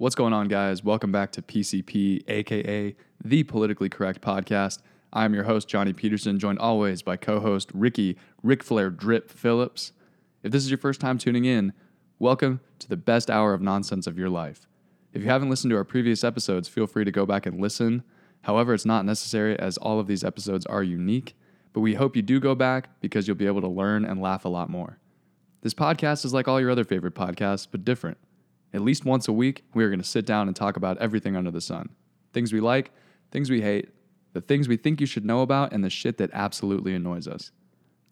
What's going on, guys? Welcome back to PCP, aka the Politically Correct Podcast. I'm your host, Johnny Peterson, joined always by co host Ricky Ric Flair Drip Phillips. If this is your first time tuning in, welcome to the best hour of nonsense of your life. If you haven't listened to our previous episodes, feel free to go back and listen. However, it's not necessary as all of these episodes are unique, but we hope you do go back because you'll be able to learn and laugh a lot more. This podcast is like all your other favorite podcasts, but different. At least once a week, we are going to sit down and talk about everything under the sun things we like, things we hate, the things we think you should know about, and the shit that absolutely annoys us.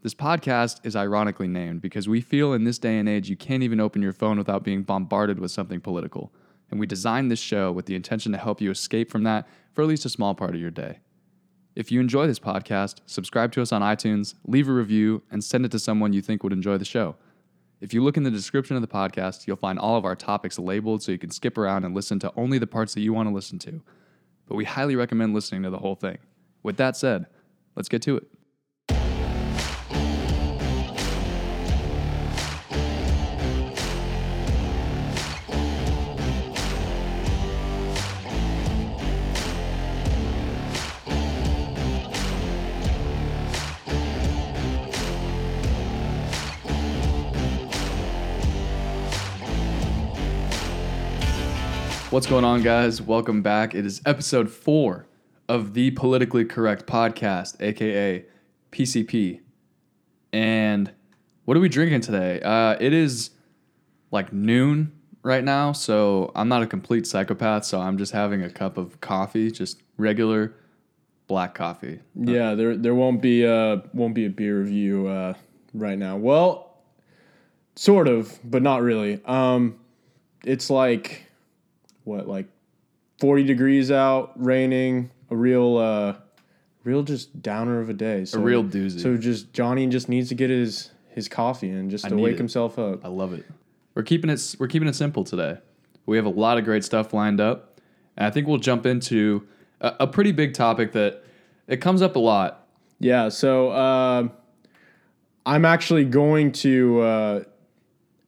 This podcast is ironically named because we feel in this day and age you can't even open your phone without being bombarded with something political. And we designed this show with the intention to help you escape from that for at least a small part of your day. If you enjoy this podcast, subscribe to us on iTunes, leave a review, and send it to someone you think would enjoy the show. If you look in the description of the podcast, you'll find all of our topics labeled so you can skip around and listen to only the parts that you want to listen to. But we highly recommend listening to the whole thing. With that said, let's get to it. What's going on, guys? Welcome back. It is episode four of the Politically Correct Podcast, aka PCP. And what are we drinking today? Uh, it is like noon right now, so I'm not a complete psychopath, so I'm just having a cup of coffee, just regular black coffee. Yeah, there there won't be a won't be a beer review uh, right now. Well, sort of, but not really. Um, it's like what like forty degrees out, raining, a real uh, real just downer of a day. So, A real doozy. So just Johnny just needs to get his his coffee and just I to wake it. himself up. I love it. We're keeping it we're keeping it simple today. We have a lot of great stuff lined up, and I think we'll jump into a, a pretty big topic that it comes up a lot. Yeah, so uh, I'm actually going to uh,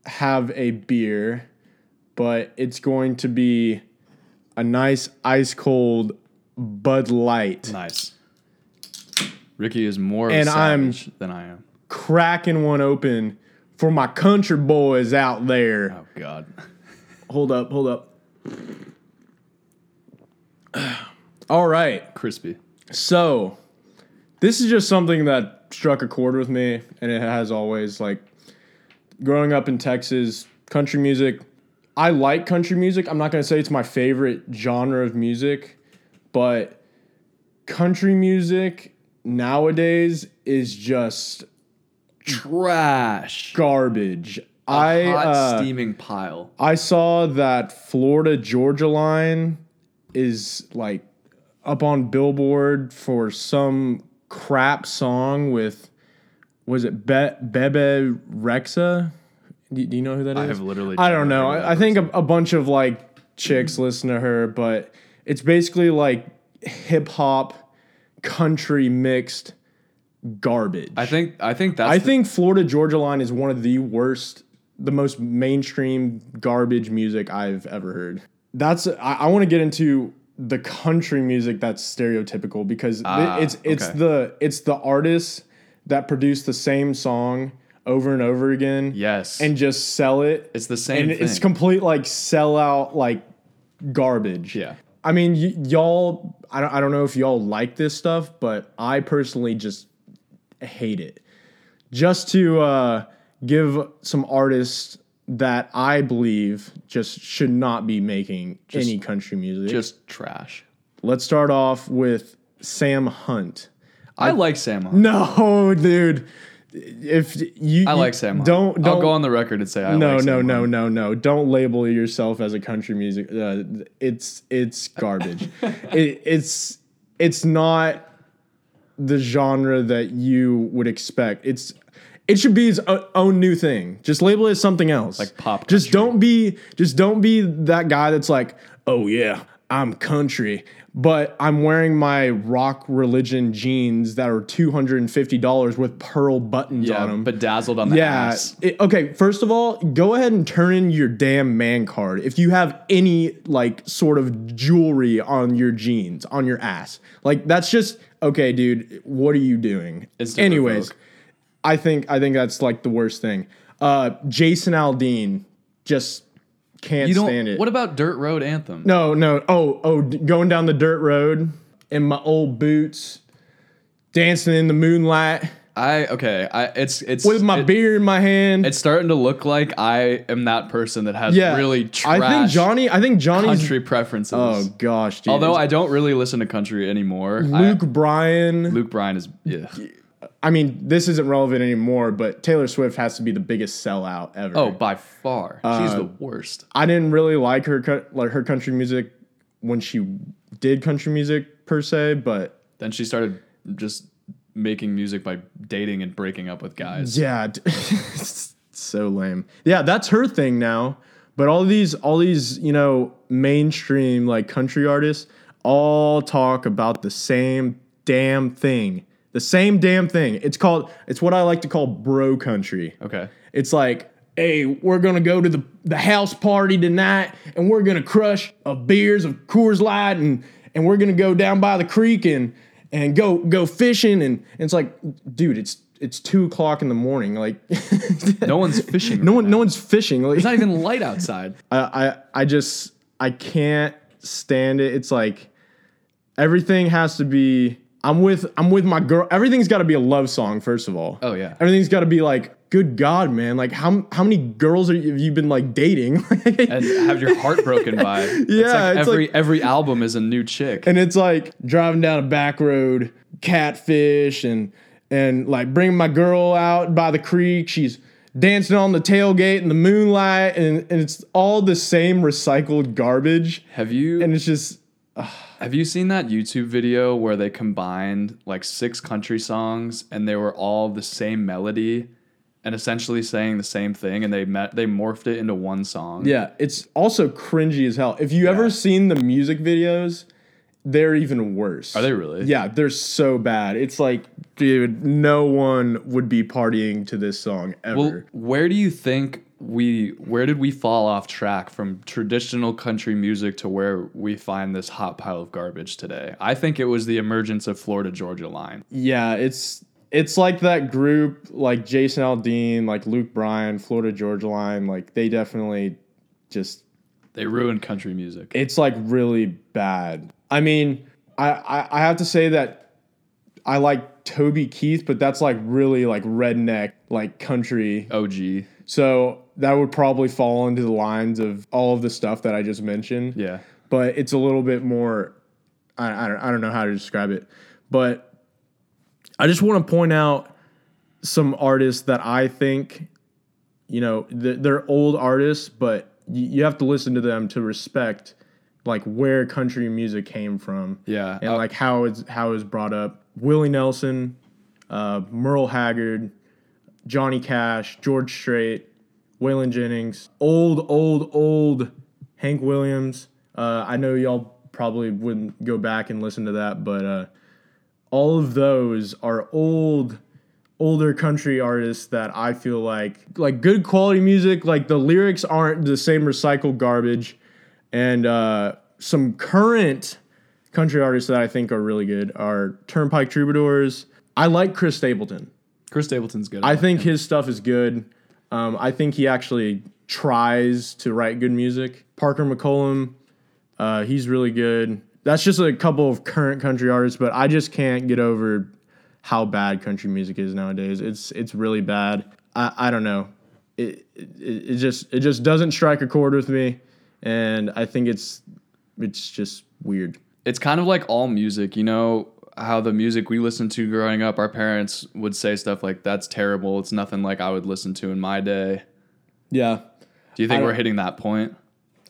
have a beer, but it's going to be a nice ice cold Bud Light. Nice. Ricky is more of And a I'm- than I am. Cracking one open for my country boys out there. Oh God. Hold up, hold up. All right. Crispy. So, this is just something that struck a chord with me, and it has always. Like, growing up in Texas, country music, I like country music. I'm not going to say it's my favorite genre of music, but country music nowadays is just Trash. garbage. I I hot uh, steaming pile. I saw that Florida Georgia line is like up on Billboard for some crap song with was it Be- Bebe Rexha? Do, do you know who that is? I have literally. I don't know. I, I think a, a bunch of like chicks listen to her, but it's basically like hip hop country mixed garbage. I think. I think that's. I the- think Florida Georgia Line is one of the worst, the most mainstream garbage music I've ever heard. That's I, I want to get into the country music that's stereotypical because th- Ah, it's it's okay. the it's the artists that produce the same song over and over again Yes. and just sell it. it's the same and thing. it's complete like sellout like garbage. yeah. I mean, y- y'all, I don't, I don't know if y'all like this stuff, but I personally just hate it. Just to uh, give some artists that I believe just should not be making any country music. Just trash. Let's start off with Sam Hunt. I, like Sam. Hunt. No, dude. If you, I like Sam. Don't don't I'll go on the record and say I no, like no, Sam no, no, no! Don't label yourself as a country music. Uh, it's it's garbage. it, it's it's not the genre that you would expect. It's it should be its own new thing. Just label it as something else, Like pop Just don't be just don't be that guy that's like, oh yeah, I'm country, but I'm wearing my rock religion jeans that are $250 with pearl buttons Yeah, on them. bedazzled on the Yeah. ass. it- okay. First of all, go ahead and turn in your damn man card if you have any like sort of jewelry on your jeans on your ass. Like that's just okay, dude. What are you doing? Anyways. I think I think that's like the worst thing. Uh, Jason Aldean just can't You don't. stand it. What about Dirt Road Anthem? No, no. Oh, oh, d- going down the dirt road in my old boots, dancing in the moonlight I okay. I it's it's with my it- beer in my hand. It's starting to look like I am that person that has yeah, really trash I think Johnny. I think Johnny's. country preferences. Oh gosh, dude. Although I don't really listen to country anymore. I- Luke Bryan. Luke Bryan is yeah. I mean, this isn't relevant anymore, but Taylor Swift has to be the biggest sellout ever. Oh, by far, Uh, she's the worst. I didn't really like her like her country music when she did country music per se, but Then she started just making music by dating and breaking up with guys. Yeah, it's so lame. Yeah, that's her thing now. But all these, all these, you know, mainstream like country artists all talk about the same damn thing. The same damn thing. It's called. It's what I like to call bro country. Okay. It's like, hey, we're gonna go to the the house party tonight, and we're gonna crush a beers of Coors Light, and and we're gonna go down by the creek and and go go fishing, and, and it's like, dude, it's it's two o'clock in the morning, like No one's fishing. no one now. no one's fishing. Like It's not even light outside. I, I I just I can't stand it. It's like everything has to be. I'm with I'm with my girl. Everything's got to be a love song first of all. Oh, yeah. Everything's got to be like, good God, man. Like how how many girls are you, have you been like dating? and have your heart broken by. It's Yeah, like it's every like- every album is a new chick. and it's like driving down a back road, catfish, and and like bringing my girl out by the creek. She's dancing on the tailgate in the moonlight, and, and it's all the same recycled garbage. have you And it's just have you seen that YouTube video where they combined like six country songs and they were all the same melody and essentially saying the same thing and they met they morphed it into one song? Yeah, it's also cringy as hell. If you Yeah. ever seen the music videos, they're even worse. Are they really? Yeah, they're so bad. It's like, dude, no one would be partying to this song ever. Well, where do you think we where did we fall off track from traditional country music to where we find this hot pile of garbage today? I think it was the emergence of Florida Georgia Line. yeah, it's it's like that group, like Jason Aldean, like Luke Bryan, Florida Georgia Line. Like they definitely just They ruined country music. it's like really bad. I mean, I, I, I have to say that I like Toby Keith, but that's like really like redneck, like country. OG. So that would probably fall into the lines of all of the stuff that I just mentioned. Yeah. But it's a little bit more, I, I, don't, I don't know how to describe it. But I just want to point out some artists that I think, you know, th- they're old artists, but you, you have to listen to them to respect like where country music came from Yeah. and Uh, like how it's how it's brought up. Willie Nelson, uh, Merle Haggard, Johnny Cash, George Strait, Waylon Jennings, old, old, old Hank Williams. Uh, I know y'all probably wouldn't go back and listen to that, but uh, all of those are old, older country artists that I feel like like good quality music. Like the lyrics aren't the same recycled garbage, and uh, some current country artists that I think are really good are Turnpike Troubadours. I like Chris Stapleton. Chris Stapleton's good. I think his stuff is good. Um, I think he actually tries to write good music. Parker McCollum, uh, he's really good. That's just a couple of current country artists, but I just can't get over how bad country music is nowadays. It's it's really bad. I, I don't know. It, it it just it just doesn't strike a chord with me, and I think it's it's just weird. it's kind of like all music, you know, how the music we listened to growing up, our parents would say stuff like, that's terrible. It's nothing like I would listen to in my day. Yeah. Do you think we're hitting that point?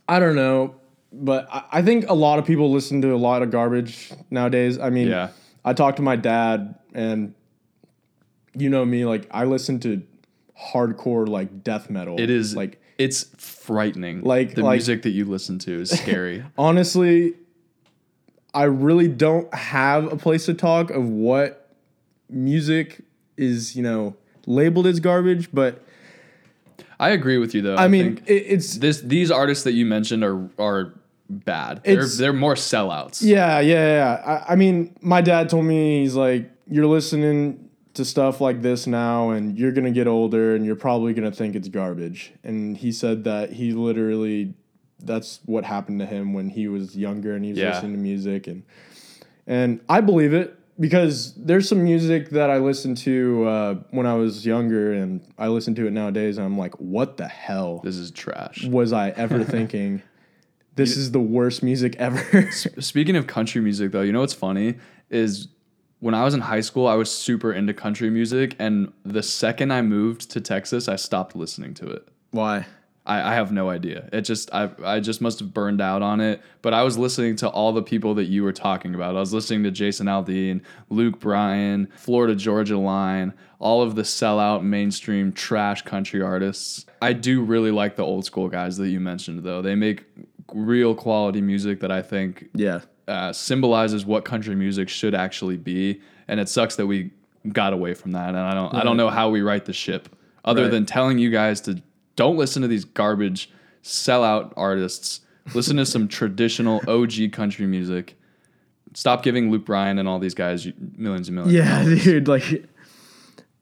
I don't know, but I, I think a lot of people listen to a lot of garbage nowadays. I mean, Yeah. I talked to my dad, and you know me, like I listen to hardcore like death metal. It is like it's frightening. Like- the like- music that you listen to is scary. honestly, I really don't have a place to talk of what music is, you know, labeled as garbage, but I agree with you though. I, mean, think it, it's this these artists that you mentioned are are bad. They're they're more sellouts. yeah, yeah, yeah. I, I mean, my dad told me he's like, you're listening to stuff like this now, and you're gonna get older, and you're probably gonna think it's garbage. And he said that he literally, that's what happened to him when he was younger and he was Yeah. listening to music, and and I believe it because there's some music that I listened to uh, when I was younger, and I listen to it nowadays, and I'm like, what the hell This is trash. was I ever thinking? This is the worst music ever. Speaking of country music, though, you know what's funny is when I was in high school, I was super into country music, and the second I moved to Texas, I stopped listening to it. Why? I, I have no idea. It just I I just must have burned out on it. But I was listening to all the people that you were talking about. I was listening to Jason Aldean, Luke Bryan, Florida Georgia Line, all of the sellout mainstream trash country artists. I do really like the old school guys that you mentioned though. They make real quality music that I think Yeah. uh, symbolizes what country music should actually be, and it sucks that we got away from that. And I don't, I don't know how we right the ship, other Right. than telling you guys to don't listen to these garbage sellout artists. Listen to some traditional OG country music. Stop giving Luke Bryan and all these guys millions and millions. Yeah, dude. Like,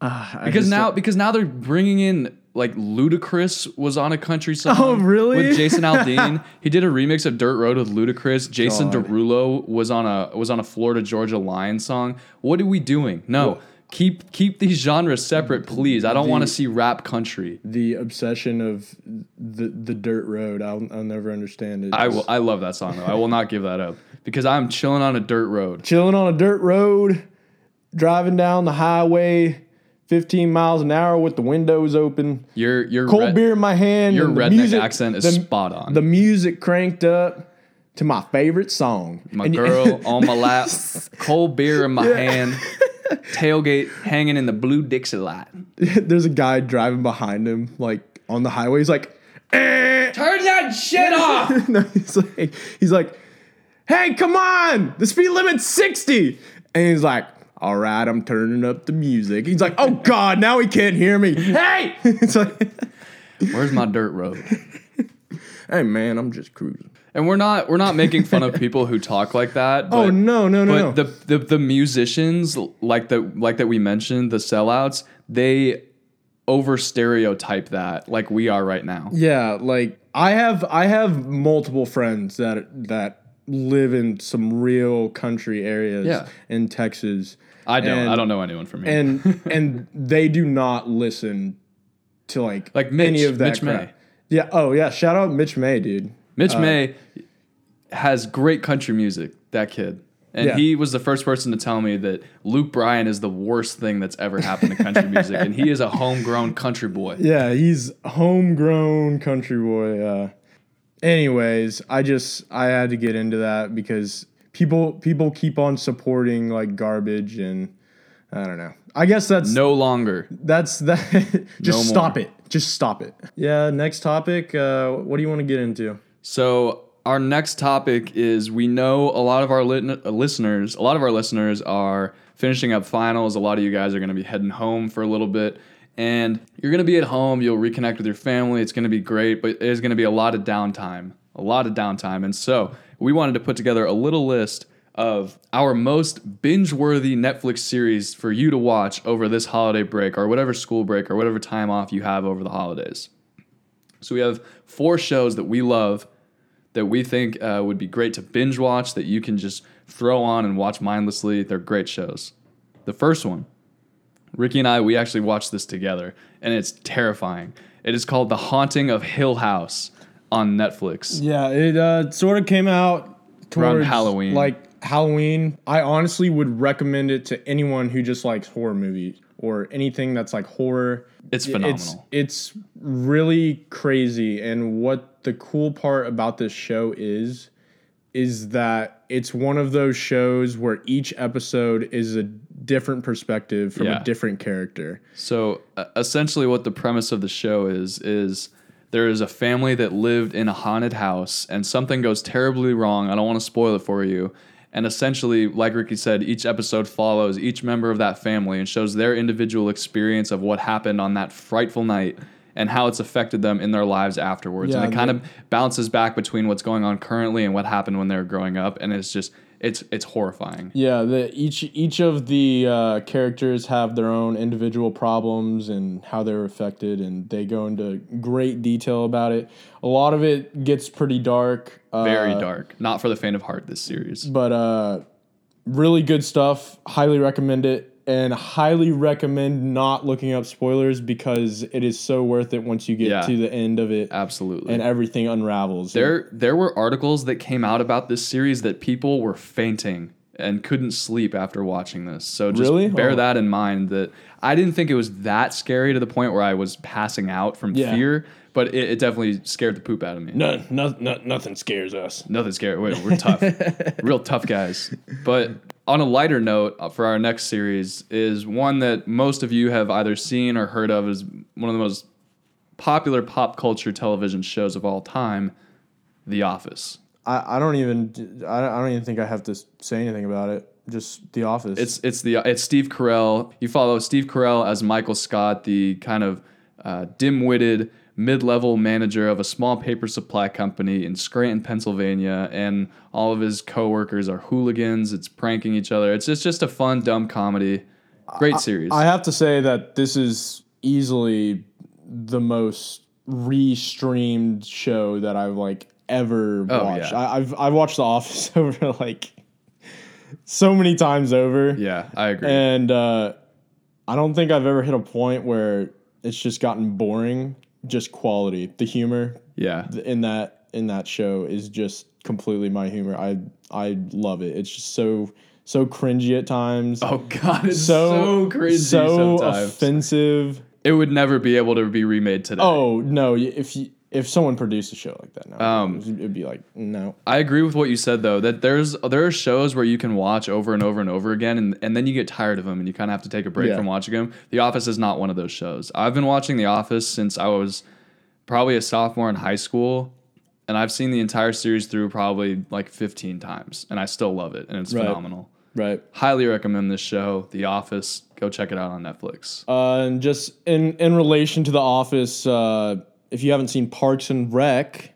uh, Because now, because now they're bringing in like Ludacris was on a country song. Oh, really? With Jason Aldean, he did a remix of "Dirt Road" with Ludacris. Jason God. Derulo was on a was on a Florida Georgia Line song. What are we doing? No, keep keep these genres separate, please. I don't want to see rap country. the obsession of the the dirt road. I'll I'll never understand it. I will. I love that song though. I will not give that up because I'm chilling on a dirt road. chilling on a dirt road, driving down the highway, 15 miles an hour with the windows open, Your your cold red- beer in my hand. your redneck music, accent is the, spot on. The music cranked up to my favorite song. My And girl on my lap, cold beer in my hand, tailgate hanging in the blue Dixie light. there's a guy driving behind him, like on the highway. He's like, eh. Turn that shit off. no, he's like, he's like, hey, come on, the speed limit's 60. And he's like, all right, I'm turning up the music. He's like, oh God, now he can't hear me. Hey! it's like, Where's my dirt road? hey man, I'm just cruising. And we're not we're not making fun of people who talk like that. Oh, but, oh no, no, no, But no. the, the the musicians like the like that we mentioned, the sellouts, they over stereotype that like we are right now. yeah, like I have I have multiple friends that that live in some real country areas Yeah. in Texas. I don't And- I don't know anyone from here. and and they do not listen to like Like Mitch- any of that Mitch crap. May. Yeah. Oh yeah. Shout out Mitch May, dude. Mitch uh, May has great country music, that kid. And Yeah. he was the first person to tell me that Luke Bryan is the worst thing that's ever happened to country music. And he is a homegrown country boy. Yeah, he's homegrown country boy. Uh, anyways, I just I had to get into that because people people keep on supporting like garbage and I don't know. I guess that's No longer. that's that. just No stop more. it. Just stop it. Yeah. Next topic. Uh, what do you want to get into? So our next topic is we know a lot of our lit- uh, listeners, a lot of our listeners are finishing up finals. A lot of you guys are going to be heading home for a little bit. And you're going to be at home, you'll reconnect with your family. It's going to be great, but there's going to be a lot of downtime. A lot of downtime. And so, we wanted to put together a little list of our most binge-worthy Netflix series for you to watch over this holiday break or whatever school break or whatever time off you have over the holidays. So we have four shows that we love that we think uh, would be great to binge watch that you can just throw on and watch mindlessly. They're great shows. The first one, Ricky and I, we actually watched this together, and it's terrifying. It is called The Haunting of Hill House on Netflix. Yeah, it uh, sort of came out Around Halloween. Like Halloween. I honestly would recommend it to anyone who just likes horror movies or anything that's like horror. It's It's phenomenal. it's really crazy, and what the cool part about this show is, is that it's one of those shows where each episode is a different perspective from Yeah. a different character. So uh, essentially, what the premise of the show is is there is a family that lived in a haunted house, and something goes terribly wrong. I don't want to spoil it for you, And essentially, like Ricky said, each episode follows each member of that family and shows their individual experience of what happened on that frightful night and how it's affected them in their lives afterwards. Yeah, and it kind of bounces back between what's going on currently and what happened when they were growing up. And it's just, it's it's horrifying. Yeah, the each each of the uh, characters have their own individual problems and how they're affected, and they go into great detail about it. A lot of it gets pretty dark, uh, Very dark. Not for the faint of heart, this series. but uh, really good stuff. Highly recommend it, and highly recommend not looking up spoilers because it is so worth it once you get Yeah. to the end of it Absolutely. and everything unravels. There, there were articles that came out about this series that people were fainting and couldn't sleep after watching this. So just Really? bear Oh. that in mind. That I didn't think it was that scary to the point where I was passing out from Yeah. fear, but it, it definitely scared the poop out of me. no, no, no, nothing scares us. Nothing scary. We're, we're tough, real tough guys. But on a lighter note, uh, for our next series is one that most of you have either seen or heard of as one of the most popular pop culture television shows of all time, The Office. I, I don't even I don't I don't even think I have to say anything about it. Just The Office. It's it's the it's Steve Carell. You follow Steve Carell as Michael Scott, the kind of uh, dim-witted mid-level manager of a small paper supply company in Scranton, Pennsylvania, and all of his coworkers are hooligans. It's pranking each other. It's just just a fun, dumb comedy. Great series. I have to say that this is easily the most re-streamed show that I've like ever Oh, watched. yeah. I, I've I've watched The Office over like so many times over, yeah, I agree. and uh, I don't think I've ever hit a point where it's just gotten boring. Just quality, the humor yeah, in that in that show is just completely my humor. I I love it. It's just so so cringy at times. Oh God, it's so so, crazy. so sometimes offensive. it would never be able to be remade today. Oh no! If you, if someone produced a show like that now, Um, it'd be like no. I agree with what you said though. That there's there are shows where you can watch over and over and over again, and, and then you get tired of them, and you kind of have to take a break Yeah. from watching them. The Office is not one of those shows. I've been watching The Office since I was probably a sophomore in high school, and I've seen the entire series through probably like 15 times, and I still love it, and it's Right. phenomenal. Right. Highly recommend this show, The Office. Go check it out on Netflix. Uh, and just in in relation to the Office, uh, if you haven't seen Parks and Rec,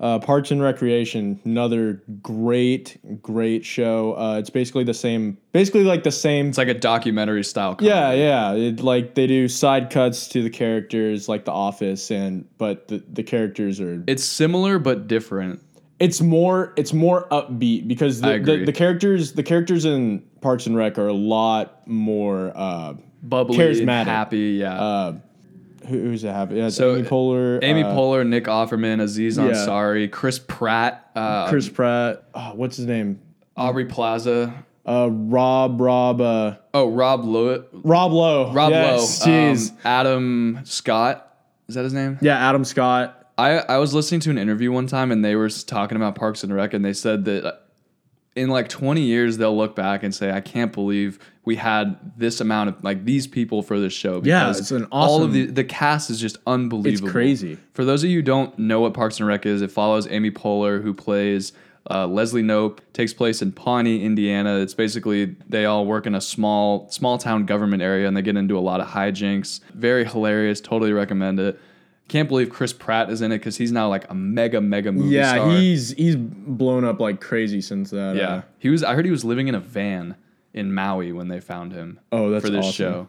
uh, Parks and Recreation, another great great show. Uh, it's basically the same, basically like the same It's like a documentary style. Comedy. Yeah, yeah. It, like they do side cuts to the characters, like The Office, and but the, the characters are. It's similar but different. It's more. It's more upbeat because the, the, the characters the characters in Parks and Rec are a lot more. Uh, Bubbly, Charismatic. happy. Yeah. uh, who, who's it have? Yeah, So, Amy Poehler. Amy uh, Poehler, Nick Offerman, Aziz yeah. Ansari, Chris Pratt, uh, Chris Pratt. Oh, what's his name? Aubrey Plaza. Uh, Rob. Rob. Uh, Oh, Rob Lowe. Rob Lowe. Rob yes, Lowe. Jeez. Um, Adam Scott. Is that his name? yeah, Adam Scott. I, I was listening to an interview one time and they were talking about Parks and Rec and they said that uh, in like 20 years they'll look back and say I can't believe we had this amount of like these people for this show Yeah, it's an all of the the cast is just unbelievable. it's crazy. For those of you who don't know what Parks and Rec is, it follows Amy Poehler who plays uh, Leslie Knope. Takes place in Pawnee, Indiana. It's basically they all work in a small small town government area and they get into a lot of hijinks. Very hilarious. Totally recommend it. Can't believe Chris Pratt is in it because he's now like a mega mega movie Yeah, star. he's he's blown up like crazy since that. yeah. uh, He was. I heard he was living in a van in Maui when they found him. Oh, that's for this awesome. show.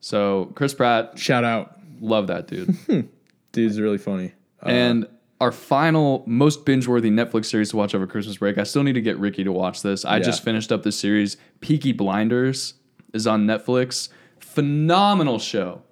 So Chris Pratt, Shout out. love that dude. Dude's really funny. Uh, and our final most binge-worthy Netflix series to watch over Christmas break. I still need to get Ricky to watch this. I Yeah. just finished up the series. Peaky Blinders is on Netflix. Phenomenal show.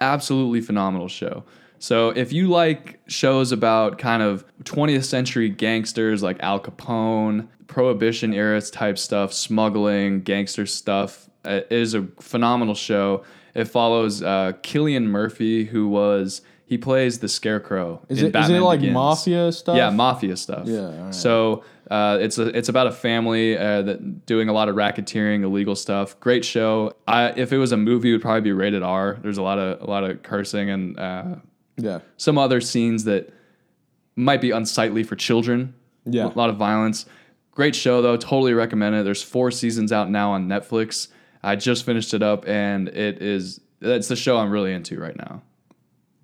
Absolutely phenomenal show. So if you like shows about kind of 20th century gangsters like Al Capone, Prohibition era type stuff, smuggling, gangster stuff, uh, it is a phenomenal show. It follows uh, Cillian Murphy, who was he plays the Scarecrow. is it is Batman it like Begins. mafia stuff? Yeah, mafia stuff. Yeah. So uh, it's a it's about a family uh, that doing a lot of racketeering, illegal stuff. Great show. I, if it was a movie, it would probably be rated R. There's a lot of a lot of cursing and uh, yeah, some other scenes that might be unsightly for children. Yeah. a lot of violence. Great show though. Totally recommend it. There's four seasons out now on Netflix. I just finished it up, and it is that's the show I'm really into right now.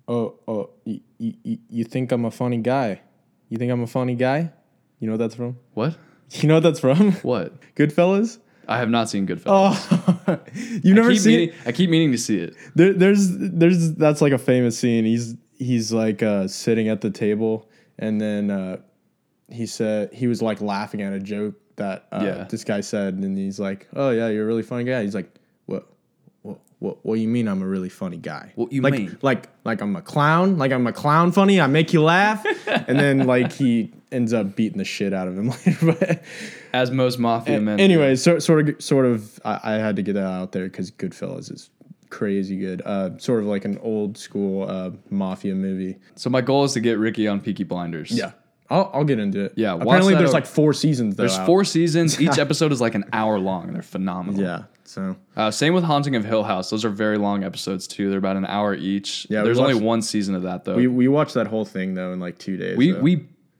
Oh, oh, you, you, you think I'm a funny guy? You think I'm a funny guy? You know what that's from? What? You know what that's from? What? Goodfellas. I have not seen Goodfellas. Oh, you've never seen? meaning, I keep meaning to see it. There, there's, there's that's like a famous scene. He's he's like uh, sitting at the table, and then uh, he said he was like laughing at a joke that uh, Yeah. this guy said, and he's like, "Oh yeah, you're a really funny guy." He's like, "What? What? What? What do you mean I'm a really funny guy? What you like, mean? Like like I'm a clown? Like I'm a clown funny? I make you laugh?" and then like he ends up beating the shit out of him later. but As most mafia men. anyway, so, sort of, sort of, I, I had to get that out there because Goodfellas is crazy good. Uh, sort of like an old school uh, mafia movie. So my goal is to get Ricky on Peaky Blinders. Yeah. I'll, I'll get into it. Yeah, apparently there's over- like four seasons. Though, There's out. four seasons. Each episode is like an hour long. They're phenomenal. Yeah, so Uh, same with Haunting of Hill House. Those are very long episodes too. They're about an hour each. Yeah, we There's only one season of that though. we We we watched that whole thing though in like two days. we, so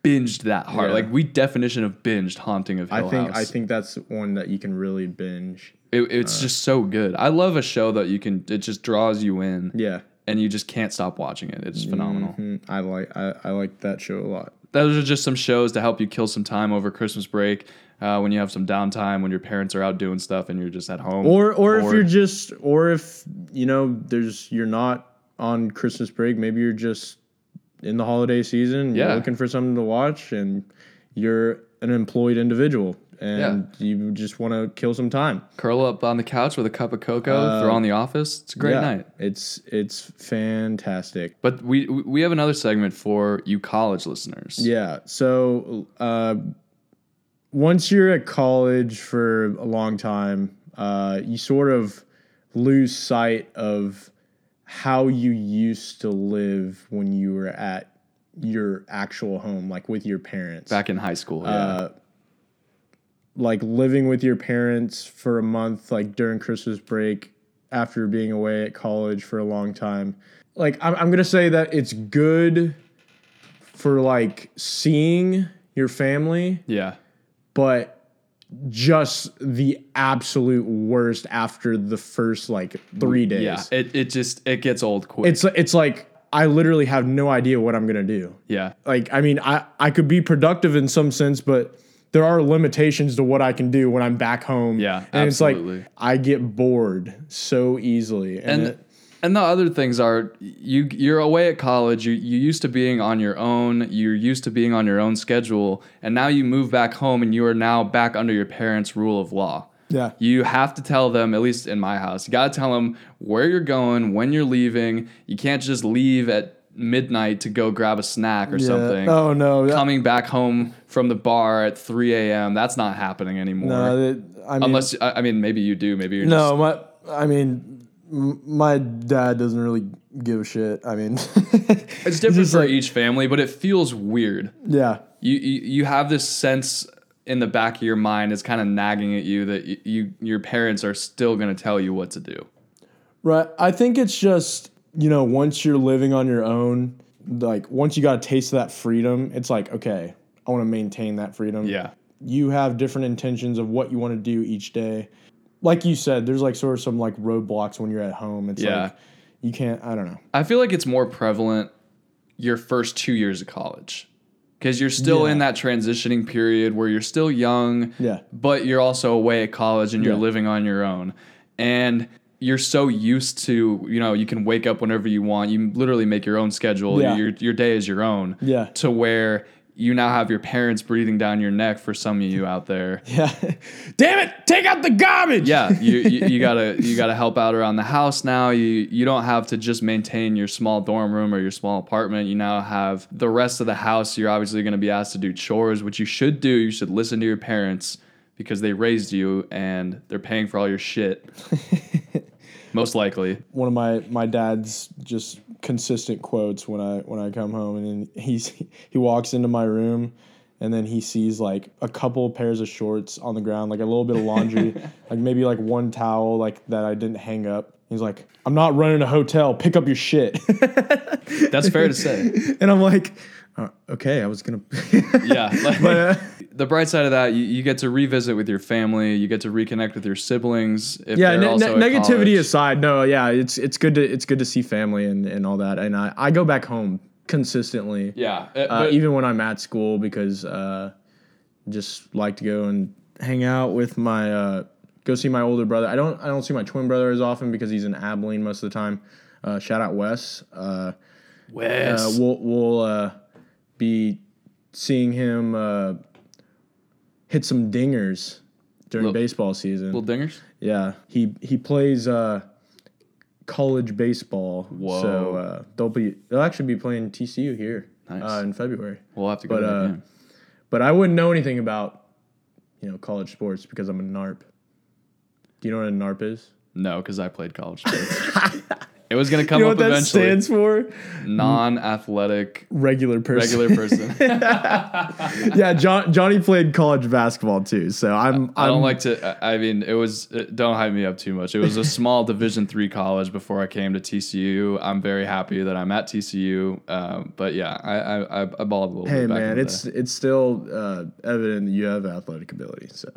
binged that hard. Yeah. Like we definition of binged Haunting of Hill I think House. I think that's one that you can really binge. it, it's just so good. I love a show that you can. It just draws you in, Yeah, and you just can't stop watching it. It's phenomenal. Mhm. I like I, I like that show a lot. Those are just some shows to help you kill some time over Christmas break. Uh, when you have some downtime, when your parents are out doing stuff and you're just at home. Or or if you're just or if you know there's you're not on Christmas break, maybe you're just in the holiday season, Yeah. you're looking for something to watch and you're an employed individual and you just want to kill some time. curl up on the couch with a cup of cocoa, Uh, throw on The Office. It's a great Yeah, night. It's it's fantastic. But we we have another segment for you college listeners. Yeah. So uh, once you're at college for a long time, uh, you sort of lose sight of how you used to live when you were at your actual home, like with your parents. Back in high school. Yeah. Uh, like living with your parents for a month, like during Christmas break, after being away at college for a long time. Like, I'm, I'm gonna say that it's good for like seeing your family, yeah. but just the absolute worst after the first like three days. Yeah. It, it just it gets old quick. It's it's like I literally have no idea what I'm gonna do. yeah. like i mean i i could be productive in some sense but there are limitations to what i can do when i'm back home Yeah, and absolutely. it's like i get bored so easily and, And it- and the other things are you you're away at college. You you used to being on your own. You're used to being on your own schedule, and now you move back home, and you are now back under your parents' rule of law. yeah You have to tell them, at least in my house, you got to tell them where you're going, when you're leaving. You can't just leave at midnight to go grab a snack or something. oh no Coming back home from the bar at 3 a.m. That's not happening anymore. no i mean Unless I mean, maybe you do. Maybe you're no my i mean my dad doesn't really give a shit i mean It's different for like- each family, but it feels weird. yeah You, you you have this sense in the back of your mind is kind of nagging at you that you, you your parents are still going to tell you what to do. Right. I think it's just, you know, once you're living on your own, like once you got a taste of that freedom, it's like, okay, I want to maintain that freedom. Yeah. You have different intentions of what you want to do each day. Like you said, there's like sort of some like roadblocks when you're at home. It's Yeah. like you can't, I don't know. I feel like it's more prevalent your first 2 years of college. Cuz you're still Yeah. in that transitioning period where you're still young, Yeah. but you're also away at college and you're Yeah. living on your own. And you're so used to, you know, you can wake up whenever you want. You literally make your own schedule. Yeah. Your your day is your own. Yeah. To where you now have your parents breathing down your neck for some of you out there. Yeah. Damn it, take out the garbage. Yeah, you, you, you gotta you gotta help out around the house now. You you don't have to just maintain your small dorm room or your small apartment. You now have the rest of the house. You're obviously going to be asked to do chores, which you should do. You should listen to your parents because they raised you and they're paying for all your shit. Most likely. One of my my dad's just consistent quotes when I when I come home and then he's he walks into my room and then he sees like a couple pairs of shorts on the ground, like a little bit of laundry, like maybe like one towel like that I didn't hang up. He's like, "I'm not running a hotel. Pick up your shit." That's fair to say. and I'm like, Uh, okay, I was gonna. Yeah, like, but uh, the bright side of that, you, you get to revisit with your family, you get to reconnect with your siblings. If yeah, ne- also ne- negativity college. aside, no, yeah, it's it's good to it's good to see family and, and all that. And I, I go back home consistently, Yeah, uh, uh, but- even when I'm at school because uh, just like to go and hang out with my uh, go see my older brother. I don't I don't see my twin brother as often because he's in Abilene most of the time. Uh, shout out Wes. Uh, Wes. uh, we'll we'll uh, be seeing him uh, hit some dingers during Little- baseball season. little dingers. yeah, he he plays uh, college baseball. Whoa. So uh, they'll be they'll actually be playing TCU here Nice. uh, in February. We'll have to go. But to uh, game. but I wouldn't know anything about you know college sports because I'm a narp. Do you know what a narp is? No, because I played college sports. it was gonna come you know up what that eventually. stands for? Non-athletic, Regular person. regular person. yeah, John, Johnny played college basketball too. So I'm I don't I'm- like to. I I mean, it was. uh, Don't hype me up too much. It was a small Division three college before I came to TCU. I'm very happy that I'm at TCU. Um, but yeah, I I, I, I balled a little Hey bit. man, the it's day. it's still uh, evident that you have athletic ability. So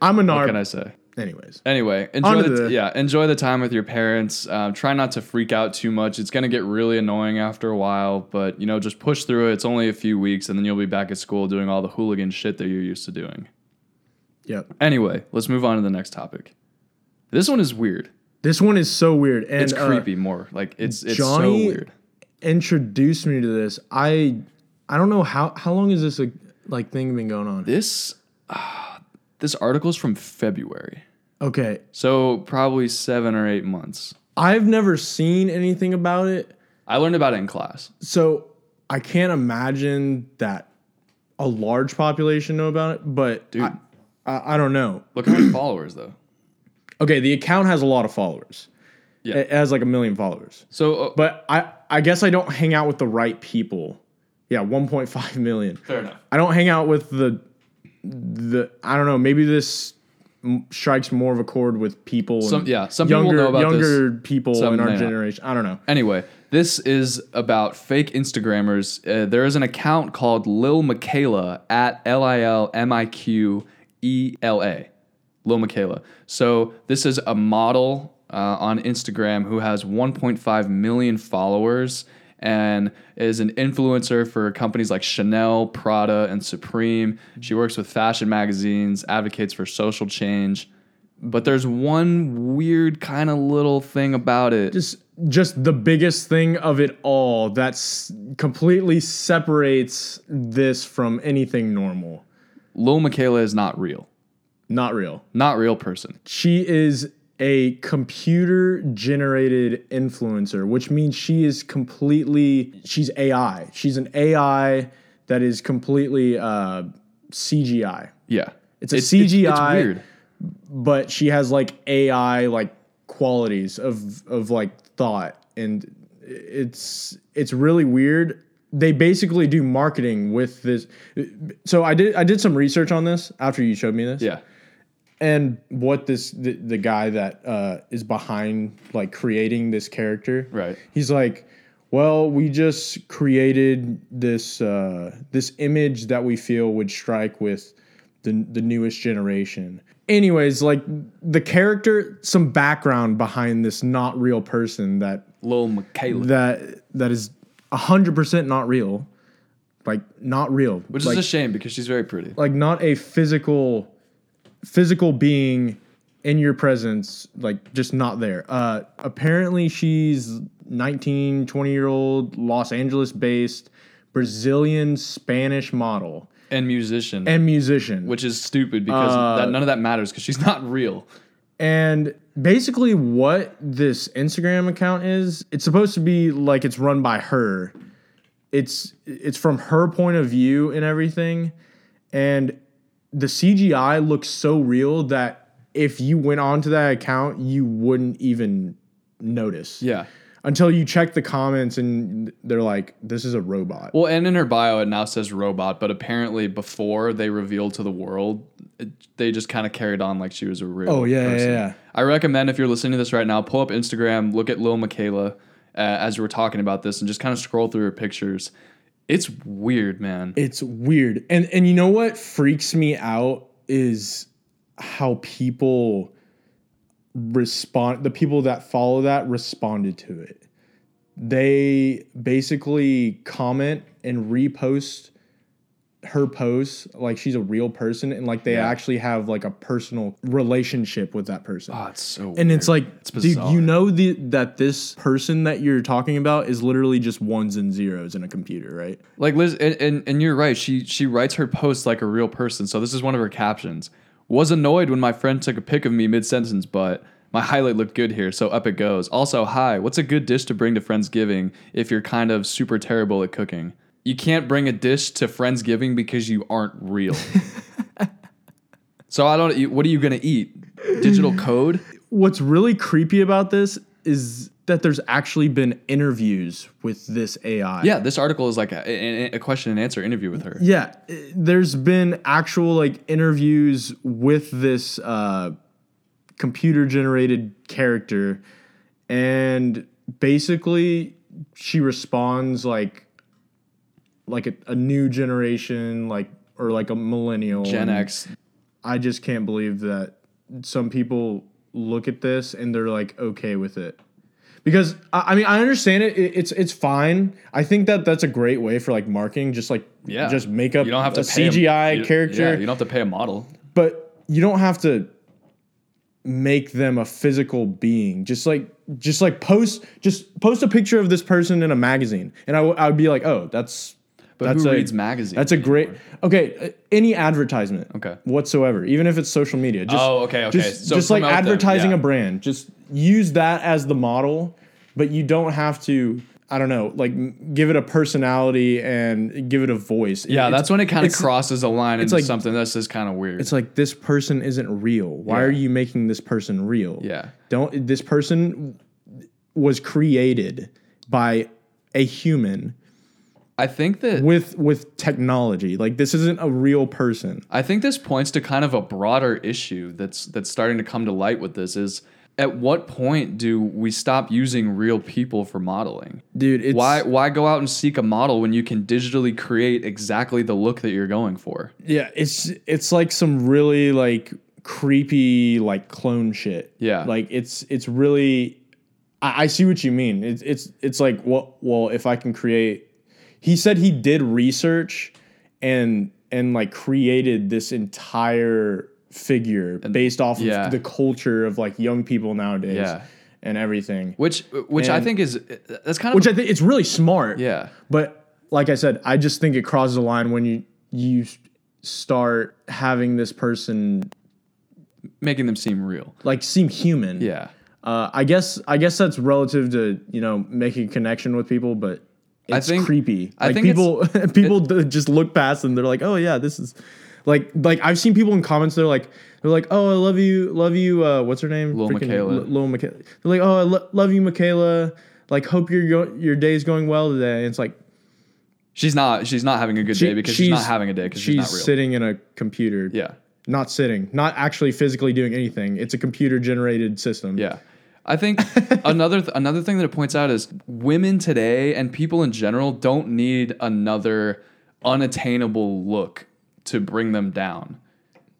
I'm a What can I say? Anyways, Anyway, enjoy the, the- yeah, enjoy the time with your parents. Um, try not to freak out too much. It's gonna get really annoying after a while, but you know, just push through it. It's only a few weeks, and then you'll be back at school doing all the hooligan shit that you're used to doing. yep. Anyway, let's move on to the next topic. This one is weird. This one is so weird and It's uh, creepy more. Like it's it's Johnny- so weird. introduced me to this. I I don't know how how long has this uh, like thing been going on? This uh, this article's from February, Okay, so probably seven or eight months. I've never seen anything about it, I learned about it in class. so I can't imagine that a large population know about it. But Dude. I, I, I don't know. Look how many followers though. Okay, the account has a lot of followers. Yeah. It has like a million followers. So, uh, But I I guess I don't hang out with the right people. Yeah, 1.5 million. fair enough. I don't hang out with the the I don't know. Maybe this m- strikes more of a chord with people. Some- and yeah, some people younger know about younger people Some in our may not. generation. I don't know. Anyway, this is about fake Instagrammers. Uh, there is an account called Lil Miquela at L I L M I Q E L A. Lil Miquela. So this is a model uh, on Instagram who has 1.5 million followers and is an influencer for companies like Chanel, Prada, and Supreme. She works with fashion magazines, advocates for social change. But there's one weird kind of little thing about it. Just just the biggest thing of it all that's completely separates this from anything normal. Lil Miquela is not real. Not real. Not real person. She is a computer generated influencer, which means she is completely she's AI. She's an AI that is completely uh, CGI. Yeah. It's a It's CGI. weird. but she has like AI like qualities of of like thought and it's it's really weird. They basically do marketing with this. So I did I did some research on this after you showed me this. Yeah. And what this the, the guy that uh, is behind like creating this character. Right. He's like, well, we just created this uh, this image that we feel would strike with the the newest generation. Anyways, like the character, some background behind this not real person that Lil Miquela. that that is hundred percent not real, like not real, which like, is a shame because she's very pretty. like not a physical physical being in your presence like just not there uh apparently she's 19 20 year old los angeles based brazilian spanish model And musician. and musician which is stupid because Uh, that, none of that matters because she's not real. And basically, what this Instagram account is, it's supposed to be like it's run by her. It's it's from her point of view and everything, and the CGI looks so real that if you went onto that account, you wouldn't even notice. Yeah. Until you check the comments and they're like, "This is a robot." Well, and in her bio, it now says robot, but apparently before they revealed to the world, it, they just kind of carried on like she was a real Oh, yeah, yeah, person. yeah. I recommend if you're listening to this right now, pull up Instagram, look at Lil Miquela uh, as we were talking about this, and just kind of scroll through her pictures. It's weird, man. It's weird. And and you know what freaks me out is how people respond the people that follow that responded to it. They basically comment and repost her posts like she's a real person and like they Yeah. actually have like a personal relationship with that person. oh, it's so and it's like, It's dude, you know the, that this person that you're talking about is literally just ones and zeros in a computer, right? Like Liz, and, and, and you're right. She she writes her posts like a real person. So this is one of her captions. Was annoyed when my friend took a pic of me mid sentence, but my highlight looked good here, so up it goes. Also, hi, what's a good dish to bring to Friendsgiving if you're kind of super terrible at cooking? You can't bring a dish to Friendsgiving because you aren't real. so I don't. What are you gonna eat? Digital code? What's really creepy about this is that there's actually been interviews with this AI. Yeah, this article is like a, a, a question and answer interview with her. Yeah, there's been actual like interviews with this uh, computer generated character, and basically she responds like like a, a new generation, like or like a millennial, Gen X. I just can't believe that some people look at this and they're like okay with it. Because I I mean I understand it. it. It's it's fine. I think that that's a great way for like marketing. Just like Yeah, just make up You don't have to pay a- CGI you- character, Yeah, you don't have to pay a model. but you don't have to make them a physical being. Just like just like post just post a picture of this person in a magazine, and I, w- I would be like, oh, that's But that's who a, reads magazines? That's a great okay. uh, Any advertisement, Okay. whatsoever, even if it's social media. Just, Oh, okay, okay. Just, So just like advertising yeah. a brand, just use that as the model, but you don't have to. I don't know, like give it a personality and give it a voice. Yeah, It's- that's when it kind of crosses a line into like- something that's just kind of weird. It's like this person isn't real. Why Yeah. are you making this person real? yeah. Don't this person was created by a human I think that with with technology. Like this isn't a real person. I think this points to kind of a broader issue that's that's starting to come to light with this is at what point do we stop using real people for modeling? Dude, it's why why go out and seek a model when you can digitally create exactly the look that you're going for? Yeah, it's it's like some really like creepy like clone shit. Yeah. Like it's it's really I, I see what you mean. It's it's it's like well well if I can create he said he did research and and like created this entire figure based off yeah. of the culture of like young people nowadays Yeah. and everything. Which which I think is that's kind of Which I think it's really smart. yeah. But like I said, I just think it crosses a line when you you start having this person Making them seem real. like seem human. Yeah. Uh, I guess I guess that's relative to you know making a connection with people, but it's think- creepy. I Like think people people d- just look past and they're like, oh yeah, this is like like I've seen people in comments. They're like they're like, oh I love you, love you. Uh, what's her name? Lil Miquela. L- Lil Miquela. They're like, oh I lo- love you, Miquela. Like hope your go- your day's going well today. And it's like She's not she's not having a good she- day because she's, not having a day because she's, not real. sitting in a computer. yeah. Not sitting, not actually physically doing anything. It's a computer generated system. Yeah. I think another th- another thing that it points out is women today and people in general don't need another unattainable look to bring them down.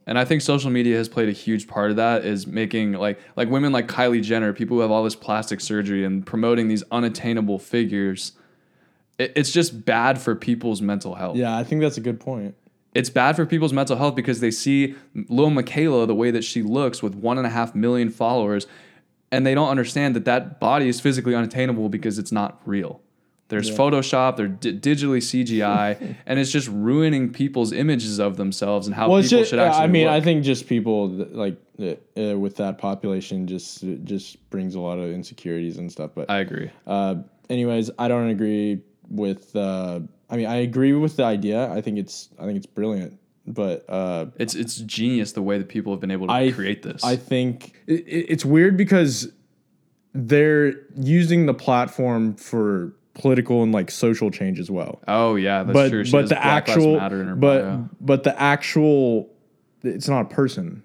And I think social media has played a huge part of that is making like like women like Kylie Jenner, people who have all this plastic surgery and promoting these unattainable figures. It, it's just bad for people's mental health. Yeah, I think that's a good point. It's bad for people's mental health because they see Lil Miquela the way that she looks with one and a half million followers, and they don't understand that that body is physically unattainable because it's not real. There's Photoshop, they're di- digitally CGI, and it's just ruining people's images of themselves and how Well, people just, should actually. I mean, look. I think just people like uh, with that population just just brings a lot of insecurities and stuff. But I agree. uh, anyways, I don't agree with. Uh, I mean, I agree with the idea. I think it's I think it's brilliant. But uh, It's it's genius the way that people have been able to I- create this. I think it, it- it's weird because they're using the platform for political and like social change as well. oh yeah, that's but true. She but the Black actual Matter in her but bio. but the actual it's not a person.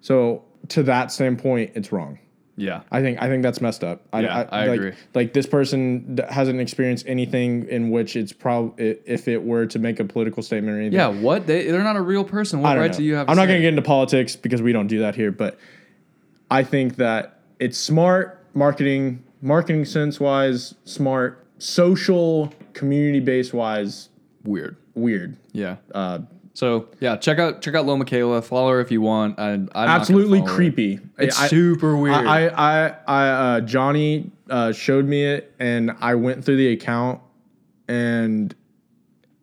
So to that standpoint, it's wrong. Yeah. I think I think that's messed up. I, Yeah, I like, agree. Like this person d- hasn't experienced anything in which it's probably if it were to make a political statement or anything. Yeah. What? They, they're not a real person. I What don't right know. do you have? I'm not going to get into politics because we don't do that here, but I think that it's smart marketing, marketing sense wise, smart, social, community based wise, weird. weird. Yeah. Uh, So yeah, check out check out Lo Miquela. Follow her if you want. I, I'm not gonna absolutely follow her. creepy. It's I- super weird. I, I, I, uh, Johnny uh, showed me it, and I went through the account, and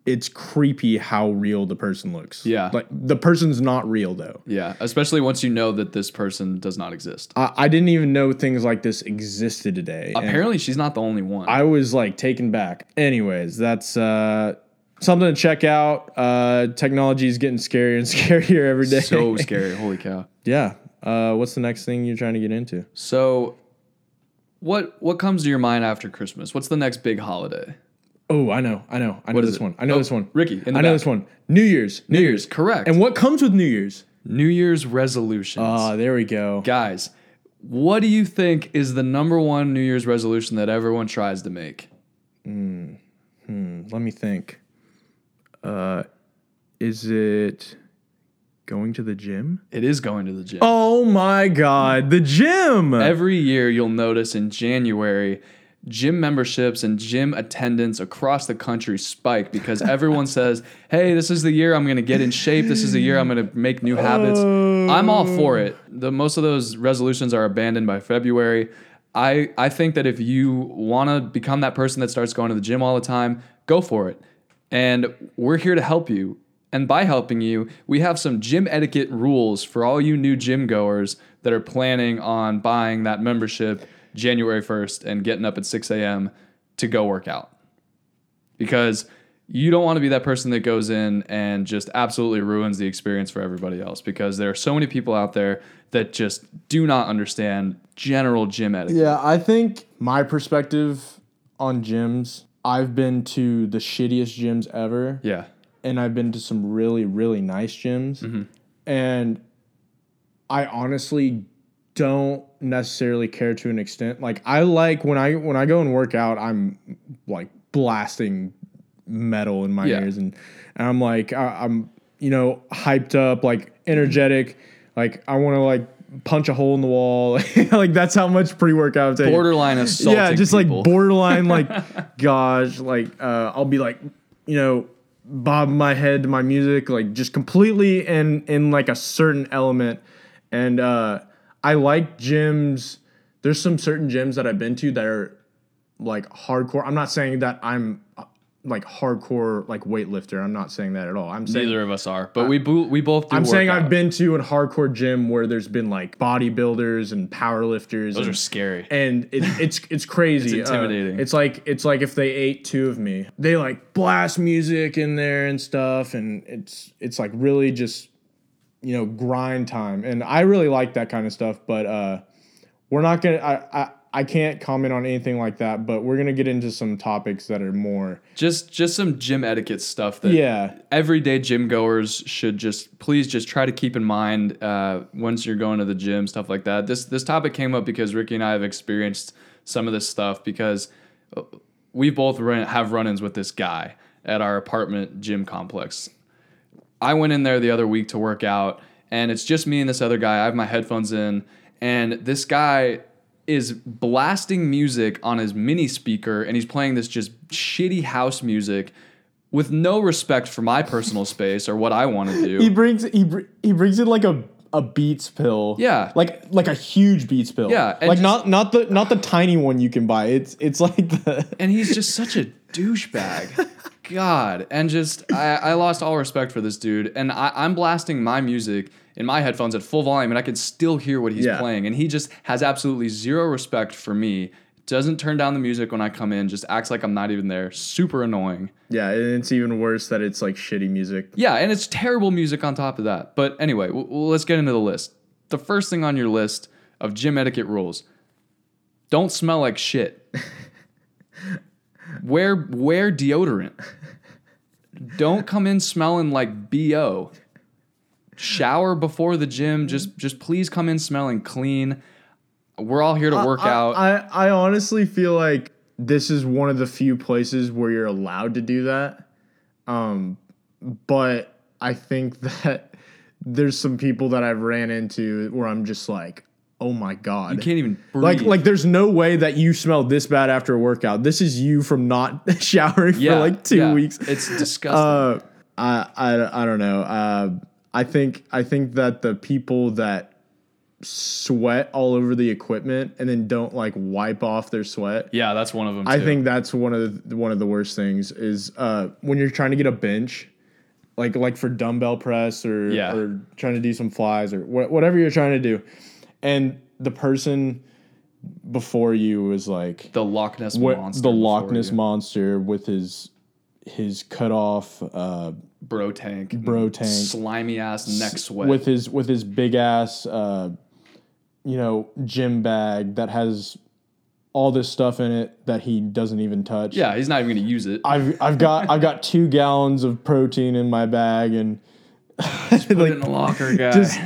it's creepy how real the person looks. Yeah. like the person's not real though. yeah, especially once you know that this person does not exist. I, I didn't even know things like this existed today. Apparently, she's not the only one. I was like taken back. Anyways, that's uh, something to check out. Uh, technology is getting scarier and scarier every day. so scary. Holy cow. yeah. Uh, what's the next thing you're trying to get into? So, what what comes to your mind after Christmas? What's the next big holiday? Oh, I know, I know, I know What is this one. I know Oh, this one. Ricky, in the I know back. this one. New Year's. New Year's. Correct. And what comes with New Year's? New Year's resolutions. Ah, there we go. Guys, what do you think is the number one New Year's resolution that everyone tries to make? Hmm. Let me think. Uh, is it going to the gym? It is going to the gym. Oh my God, the gym. Every year, you'll notice in January, gym memberships and gym attendance across the country spike because everyone says, Hey, this is the year I'm going to get in shape. This is the year I'm going to make new habits. I'm all for it. The, most of those resolutions are abandoned by February. I, I think that if you want to become that person that starts going to the gym all the time, go for it. And we're here to help you. And by helping you, we have some gym etiquette rules for all you new gym goers that are planning on buying that membership January 1st and getting up at 6 a.m. to go work out. Because you don't want to be that person that goes in and just absolutely ruins the experience for everybody else. Because there are so many people out there that just do not understand general gym etiquette. Yeah, I think my perspective on gyms, I've been to the shittiest gyms ever, Yeah. and I've been to some really, really nice gyms. Mm-hmm. And I honestly don't necessarily care to an extent. Like I like when I when I go and work out, I'm like blasting metal in my Yeah. ears and, and I'm like I, I'm you know hyped up, like energetic, like I want to like punch a hole in the wall. like that's how much pre-workout I'm taking Borderline assaulting yeah, just people. like borderline, like gosh, like uh, I'll be like, you know, bob my head to my music, like just completely in in like a certain element, and uh, I like gyms. There's some certain gyms that I've been to that are like hardcore. I'm not saying that I'm like hardcore like weightlifter. I'm not saying that at all. I'm saying Neither of us are, but we bo- we both do. I'm saying work I've been to a hardcore gym where there's been like bodybuilders and powerlifters. Those and, are scary. and it, it's it's crazy. It's Uh, intimidating. it's like it's like if they ate two of me. They like blast music in there and stuff, and it's it's like really just you know grind time. And I really like that kind of stuff. But uh, we're not gonna. I, I I can't comment on anything like that. But we're gonna get into some topics that are more. Just just some gym etiquette stuff that Yeah. everyday gym goers should just please just try to keep in mind uh, once you're going to the gym, stuff like that. This this topic came up because Ricky and I have experienced some of this stuff because uh, we both run, have run-ins with this guy at our apartment gym complex. I went in there the other week to work out, and it's just me and this other guy. I have my headphones in, and this guy is blasting music on his mini speaker, and he's playing this just shitty house music with no respect for my personal space or what I want to do. He brings he br- he brings in like a a Beats pill. Yeah. Like like a huge Beats pill. Yeah, Like just- not not the not the tiny one you can buy. It's it's like the And he's just such a douchebag. God. And just, I, I lost all respect for this dude. And I, I'm blasting my music in my headphones at full volume, and I can still hear what he's Yeah. playing. And he just has absolutely zero respect for me. Doesn't turn down the music when I come in, just acts like I'm not even there. Super annoying. Yeah, and it's even worse that it's like shitty music. Yeah, and it's terrible music on top of that. But anyway, w- w- let's get into the list. The first thing on your list of gym etiquette rules don't smell like shit. wear wear deodorant. Don't come in smelling like BO. Shower before the gym. Just just please come in smelling clean. We're all here to work I, out. I, I honestly feel like this is one of the few places where you're allowed to do that. Um, but I think that there's some people that I've ran into where I'm just like, oh my god, you can't even breathe. like like there's no way that you smell this bad after a workout. This is you from not showering yeah, for like two yeah. weeks. It's disgusting. Uh, I, I I don't know. Uh, I think I think that the people that sweat all over the equipment and then don't like wipe off their sweat. yeah, that's one of them. I too. think that's one of the one of the worst things is uh, when you're trying to get a bench, like like for dumbbell press or Yeah. or trying to do some flies or wha- whatever you're trying to do, and the person before you was like the Loch Ness monster. the Loch Ness monster with his his cut off uh, bro tank, Bro tank. slimy ass neck sweat. with his with his big ass uh, you know gym bag that has all this stuff in it that he doesn't even touch. yeah, he's not even gonna use it. I've I've got I've got two gallons of protein in my bag and Put it in the locker, guy. just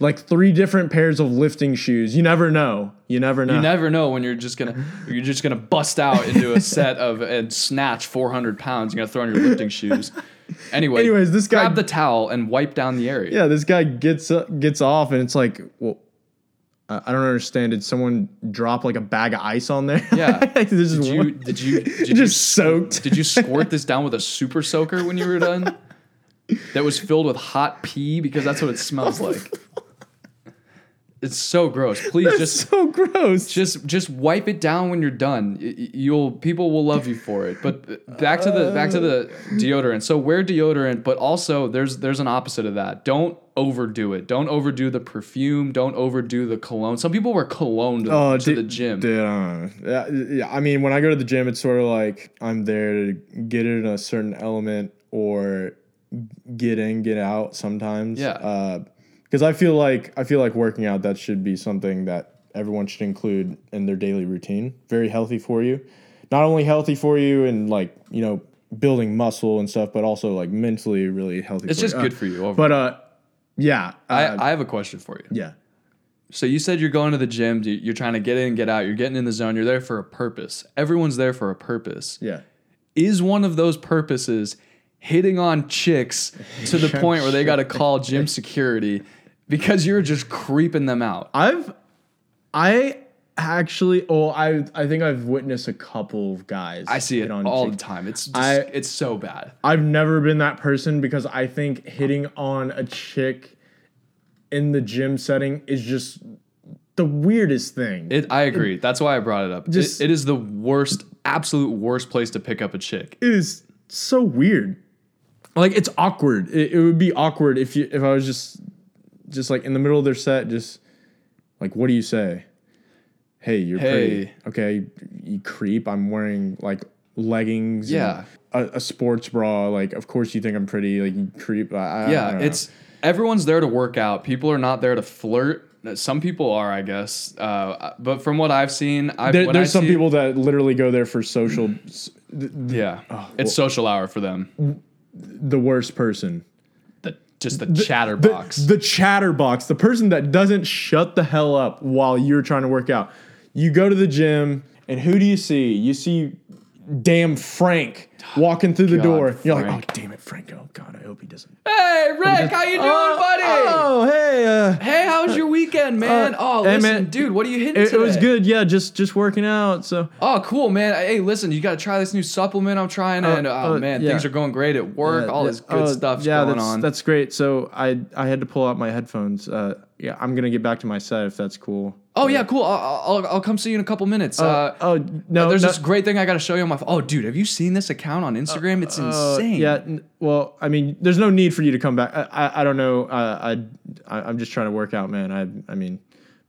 like three different pairs of lifting shoes. You never know. You never know. you never know when you're just gonna you're just gonna bust out into a set of and snatch 400 pounds. You're gonna throw on your lifting shoes. Anyway, Anyways, this guy- grab the towel and wipe down the area. yeah, this guy gets uh, gets off and it's like, well, I don't understand. Did someone drop like a bag of ice on there? Yeah. this is Did you did you did you just soaked. Did you squirt this down with a super soaker when you were done? That was filled with hot pee because that's what it smells like. It's so gross. Please That's just so gross. just just wipe it down when you're done. You'll people will love you for it. But back to the back to the uh. deodorant. So wear deodorant, but also there's there's an opposite of that. Don't overdo it. Don't overdo the perfume. Don't overdo the cologne. Some people wear cologne to, Oh, to dude- the gym. I. Yeah, I mean, when I go to the gym, it's sort of like I'm there to get in a certain element or get in, get out sometimes. Yeah. Uh, Because I feel like I feel like working out that should be something that everyone should include in their daily routine. Very healthy for you. Not only healthy for you and like you know building muscle and stuff, but also like mentally really healthy. It's just you. good Uh, for you. Overall. But uh, yeah. I, uh, I have a question for you. yeah. So you said you're going to the gym. you- You're trying to get in, get out. You're getting in the zone. You're there for a purpose. Everyone's there for a purpose. Yeah. Is one of those purposes hitting on chicks to the point where they got to call gym security because you're just creeping them out? I've I actually oh I I think I've witnessed a couple of guys. I see it on all the time. It's just, I- it's so bad. I've never been that person because I think hitting on a chick in the gym setting is just the weirdest thing. It, I agree. That's why I brought it up. It- Just- it is the worst, absolute worst place to pick up a chick. it is so weird. Like it's awkward. It, it would be awkward if you if I was just just like in the middle of their set, just like what do you say? Hey, you're pretty. Okay, you creep. I'm wearing like leggings. Yeah. A, a sports bra. Like, of course you think I'm pretty. Like you creep. I, I, I Yeah, know. it's everyone's there to work out. People are not there to flirt. Some people are, I guess. Uh, but from what I've seen, I've, There, there's I some see- people that literally go there for social. s- th- Yeah, Oh, it's social hour for them. the worst person. Just the, The- chatterbox. The, the chatterbox. The person that doesn't shut the hell up while you're trying to work out. You go to the gym, and who do you see? You see damn Frank walking through the God, door. You're like, oh, damn it, Frank. Oh, God, I hope he doesn't. hey, Rick, how you doing, oh, buddy? Oh, hey. Uh, Hey, how was your weekend, man? uh, oh, hey, listen, man, dude, what are you hitting it, it was good. Yeah, just just working out. So Oh, cool, man. Hey, listen, you got to try this new supplement I'm trying, and oh uh, man, yeah. things are going great at work. Yeah, All yeah. this good Oh, stuff's yeah, going that's, on. That's great. So I I had to pull out my headphones. Uh, yeah, I'm gonna get back to my set if that's cool. oh yeah, cool. I'll, I'll, I'll come see you in a couple minutes. Uh, oh no, there's no, this great thing I got to show you on my phone. Oh, dude, have you seen this account on Instagram? It's uh, insane. yeah. n- Well, I mean, there's no need for you to come back. I I, I don't know. Uh, I, I I'm just trying to work out, man. I I mean,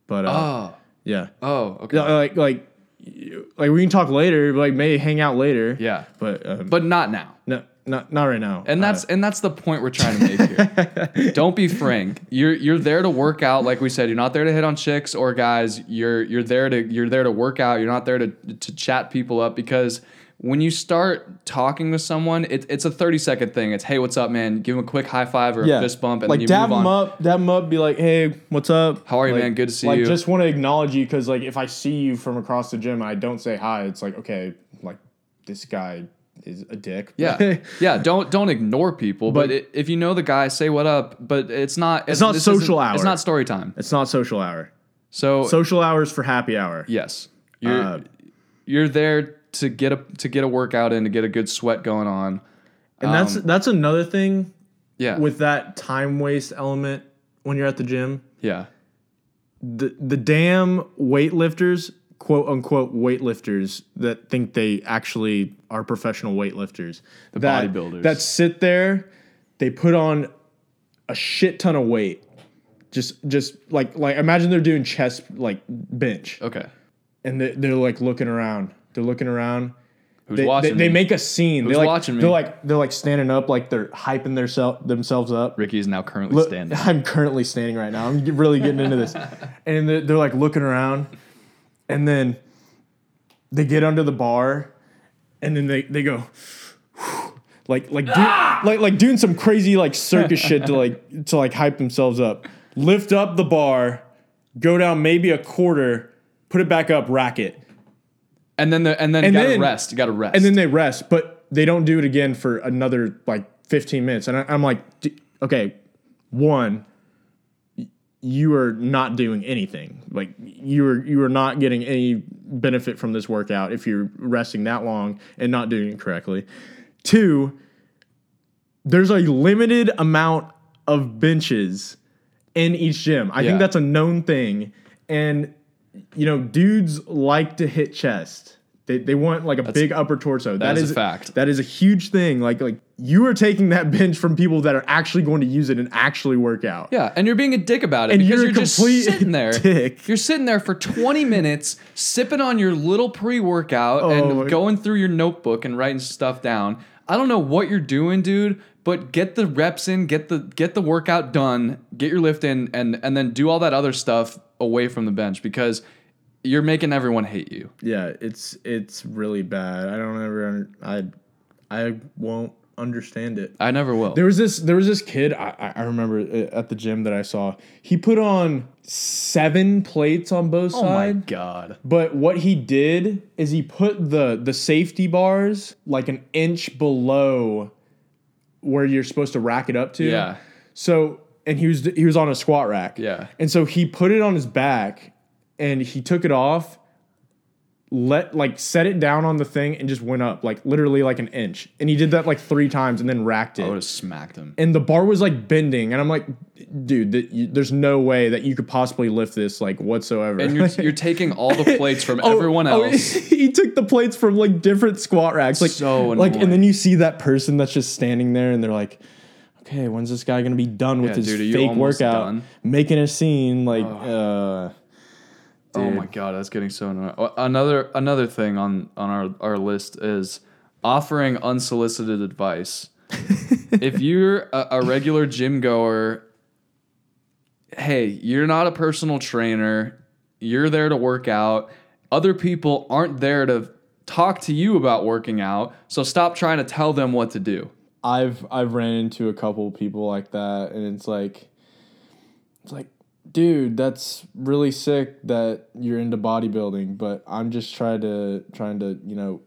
but uh, Oh, yeah, oh, okay. Like like like we can talk later. Like maybe hang out later. Yeah, but um, but not now. no, not not right now. And that's uh, and that's the point we're trying to make here. Don't be frank. You're you're there to work out, like we said. You're not there to hit on chicks or guys. You're you're there to you're there to work out. You're not there to to chat people up because when you start talking to someone, it, it's a 30 second thing. It's, hey, what's up, man? Give them a quick high five or a fist bump, and like then you dab move on. them up, dab them up, be like, "Hey, what's up? How are you, Like- man? Good to see like, you. just want to acknowledge you because, like, if I see you from across the gym, and I don't say hi. It's like, okay, like this guy is a dick. Yeah, yeah. Don't don't ignore people. But, But- it, if you know the guy, say what up. But it's not. It's not social hour. It's not story time. it's not social hour. So, Social hours for happy hour. yes, you're Uh, you're there to get a to get a workout in to get a good sweat going on. and that's Um, that's another thing Yeah, with that time waste element when you're at the gym. yeah, the the damn weightlifters, quote unquote weightlifters that think they actually are professional weightlifters. The bodybuilders. that sit there, they put on a shit ton of weight. Just just like like imagine they're doing chest like bench okay. and they, they're like looking around. They're looking around. Who's They, they, watching? they me? make a scene. Who's they like, watching me? They're like they're like standing up, like they're hyping their sel- themselves up. Ricky is now currently Look, standing. I'm currently standing right now. I'm really getting into this. And they're, they're like looking around. And then they get under the bar. And then they, they go, like, like, do, ah! like, like doing some crazy like circus shit to like, to like hype themselves up. Lift up the bar, go down maybe a quarter, put it back up, rack it. And then the and then And gotta then- rest. Gotta rest. And then they rest, but they don't do it again for another like 15 minutes. And I, I'm like, D- okay, one, y- you are not doing anything. Like you are you are not getting any benefit from this workout if you're resting that long and not doing it correctly. Two, there's a limited amount of benches in each gym. I Yeah. think that's a known thing. And you know, dudes like to hit chest. They, they want like a big upper torso. that is is a fact. That is a huge thing. Like like you are taking that bench from people that are actually going to use it and actually work out. Yeah, and you're being a dick about it And because you're you're, just complete sitting there. dick. You're sitting there for 20 minutes, sipping on your little pre-workout Oh and going through your notebook and writing stuff down. I don't know what you're doing, dude, but get the reps in, get the get the workout done, get your lift in, and and then do all that other stuff away from the bench because you're making everyone hate you. Yeah, it's it's really bad. I don't ever I I won't understand it. I never will. There was this there was this kid I, I- I remember at the gym that I saw. He put on seven plates on both sides. oh my god. But what he did is he put the the safety bars like an inch below where you're supposed to rack it up to. Yeah. So and he was he was on a squat rack. Yeah. And so he put it on his back and he took it off, let like set it down on the thing and just went up like literally like an inch. And he did that like three times and then racked it. I would have smacked him. And the bar was like bending and I'm like, dude, you, there's no way that you could possibly lift this like whatsoever. And you're you're taking all the plates from everyone Oh, else. he took the plates from like different squat racks, like So like, and then you see that person that's just standing there, and they're like, "Okay, when's this guy gonna be done with Yeah, his dude, fake workout, done? making a scene?" Like, uh, Oh my god, that's getting so annoying. Another another thing on on our our list is offering unsolicited advice. if you're a, a regular gym goer, hey, you're not a personal trainer. You're there to work out. Other people aren't there to talk to you about working out. So stop trying to tell them what to do. I've I've ran into a couple people like that, and it's like, it's like, dude, that's really sick that you're into bodybuilding, but I'm just trying to trying to you know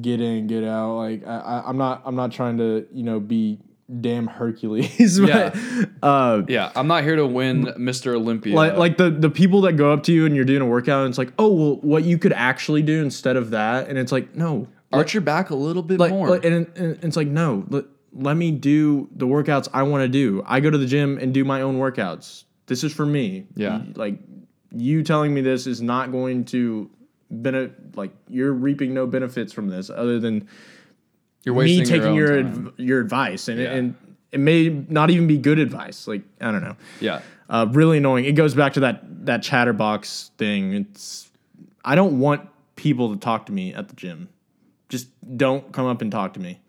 get in, get out. Like I, I I'm not I'm not trying to you know be damn Hercules. but, uh, Yeah, I'm not here to win Mr. Olympia. like like the the people that go up to you and you're doing a workout and it's like, oh well, what you could actually do instead of that, and it's like, no, arch your back a little bit like, more. like and, and it's like no let, let me do the workouts i want to do i go to the gym and do my own workouts this is for me Yeah. Like you telling me this is not going to benefit like you're reaping no benefits from this other than You're me taking your your, your, own time. adv- your advice and, Yeah. and it may not even be good advice like i don't know Yeah. uh, really annoying. It goes back to that that chatterbox thing. It's I don't want people to talk to me at the gym. Just don't come up and talk to me.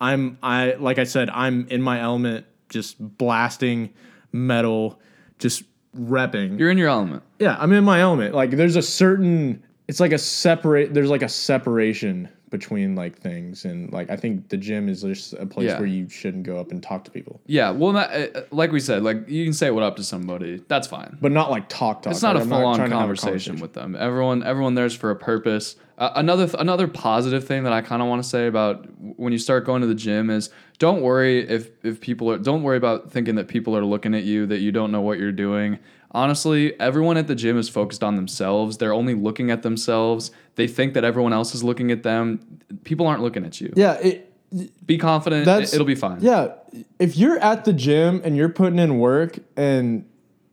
I'm I like I said I'm in my element, just blasting metal, just repping. You're in your element. yeah, I'm in my element. Like there's a certain it's like a separate there's like a separation between like things and like I think the gym is just a place Yeah. where you shouldn't go up and talk to people. Yeah, well, not, uh, like we said, like you can say what up to somebody. That's fine. But not like talk talk. It's not Like, a I'm full on trying to have a conversation with them. Everyone, everyone there's for a purpose. Uh, another th- another positive thing that I kind of want to say about when you start going to the gym is don't worry if if people are don't worry about thinking that people are looking at you that you don't know what you're doing. Honestly, everyone at the gym is focused on themselves. They're only looking at themselves. They think that everyone else is looking at them. People aren't looking at you. Yeah, it, Be confident. That's- It, will be fine. Yeah, if you're at the gym and you're putting in work and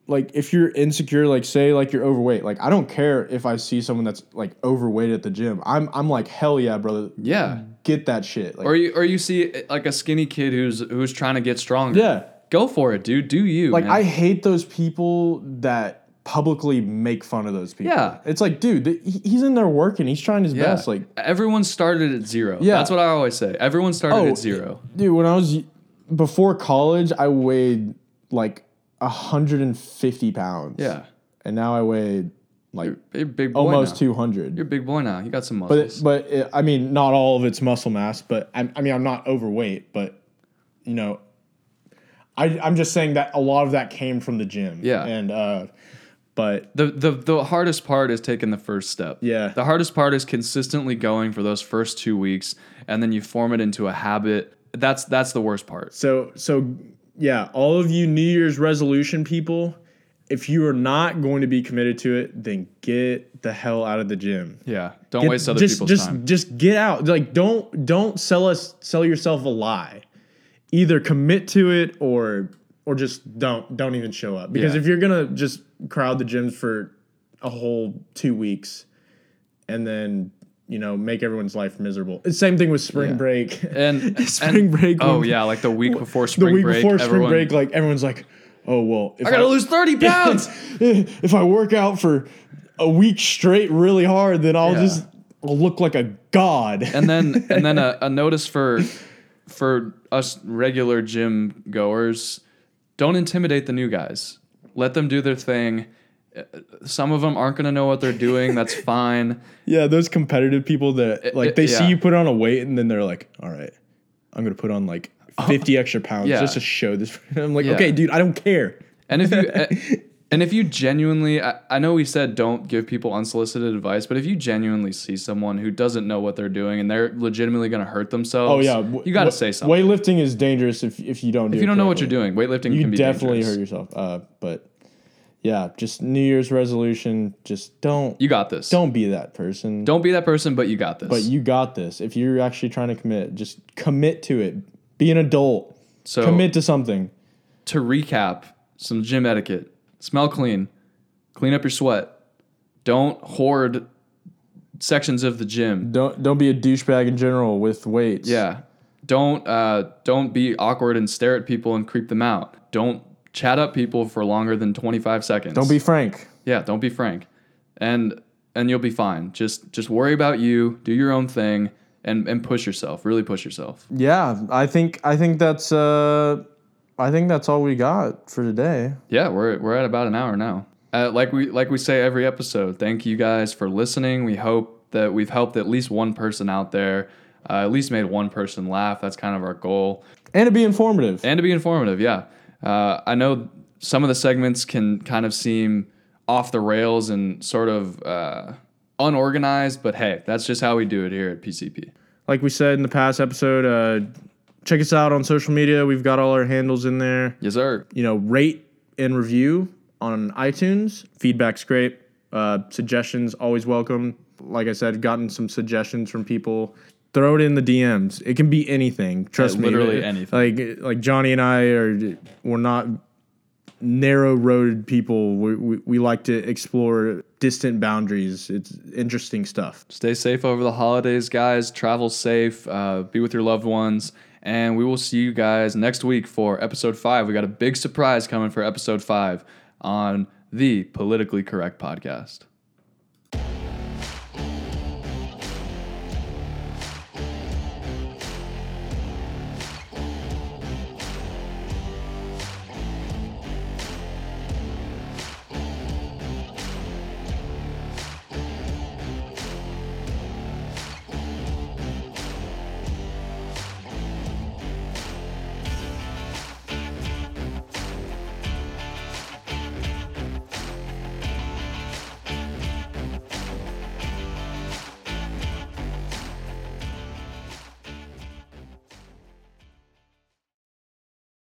like if you're insecure, like say like you're overweight, like I don't care if I see someone that's like overweight at the gym. I'm I'm like hell yeah, brother. Yeah. Get that shit. Like, Or you or you see like a skinny kid who's who's trying to get stronger. yeah, Go for it, dude. Do you? like man. I hate those people that publicly make fun of those people. Yeah. it's like dude, th- he's in there working. He's trying his Yeah. best. Like everyone started at zero. Yeah. That's what I always say. Everyone started Oh, at zero. Dude, when I was before college, I weighed like 150 pounds. Yeah. And now I weigh like You're a big boy almost now. 200. You're a big boy now. You got some but muscles. it, but it, I mean, not all of it's muscle mass, but I, I mean, I'm not overweight, but you know, I, I'm just saying that a lot of that came from the gym. Yeah. And, uh, but the, the the hardest part is taking the first step. Yeah. The hardest part is consistently going for those first two weeks, and then you form it into a habit. That's that's the worst part. So so yeah, all of you New Year's resolution people, if you are not going to be committed to it, then get the hell out of the gym. Yeah. Don't Get- waste other just, people's just, time. Just get out. Like don't don't sell us sell yourself a lie. Either commit to it or or just don't don't even show up. Because Yeah. if you're gonna just crowd the gyms for a whole two weeks and then you know make everyone's life miserable. It's Same thing with spring Yeah. break. And spring and- break. Oh yeah, like the week before spring the week break. before spring everyone- break, like everyone's like, "Oh well, if I gotta lose thirty pounds. if I work out for a week straight really hard, then I'll Yeah. just I'll look like a god." and then and then a, a notice for for us regular gym goers don't intimidate the new guys let them do their thing Uh, some of them aren't going to know what they're doing that's fine yeah, those competitive people that like it- they see you put on a weight and then they're like, "All right, I'm gonna put on like 50 extra pounds yeah. just to show this." I'm like, Yeah. "Okay, dude, I don't care." and if you uh, and if you genuinely I, I know we said don't give people unsolicited advice but if you genuinely see someone who doesn't know what they're doing and they're legitimately going to hurt themselves Oh yeah, w- you got to wa- say something Weightlifting is dangerous if if you don't. do if you don't know what you're doing weightlifting you can be dangerous. definitely dangerous. hurt yourself. Uh, but yeah, just New Year's resolution. Just don't you got this don't be that person. don't be that person but you got this But you got this. If you're actually trying to commit, just commit to it. Be an adult. so commit to something. to recap some gym etiquette smell clean. Clean up your sweat. Don't hoard sections of the gym. Don't don't be a douchebag in general with weights. yeah. Don't uh, don't be awkward and stare at people and creep them out. Don't chat up people for longer than 25 seconds. Don't be frank. yeah don't be frank. And and you'll be fine. Just just worry about you do your own thing and and push yourself. Really push yourself. Yeah, I think I think that's uh I think that's all we got for today. Yeah, we're we're at about an hour now. Uh, like we like we say every episode. Thank you guys for listening. We hope that we've helped at least one person out there. Uh, at least made one person laugh. That's kind of our goal, And to be informative. and to be informative. Yeah, uh, I know some of the segments can kind of seem off the rails and sort of uh, unorganized, but hey, that's just how we do it here at PCP. Like we said in the past episode, uh check us out on social media. We've got all our handles in there. Yes, sir. you know, rate and review on iTunes. Feedback's great. Uh, suggestions always welcome. Like I said, gotten some suggestions from people. Throw it in the DMs. It can be anything. Trust me. literally anything. Like like Johnny and I are we're not narrow roaded people. We, we we like to explore distant boundaries. It's interesting stuff. Stay safe over the holidays, guys. Travel safe. Uh, be with your loved ones. And we will see you guys next week for episode five. We got a big surprise coming for episode five on the Politically Correct podcast.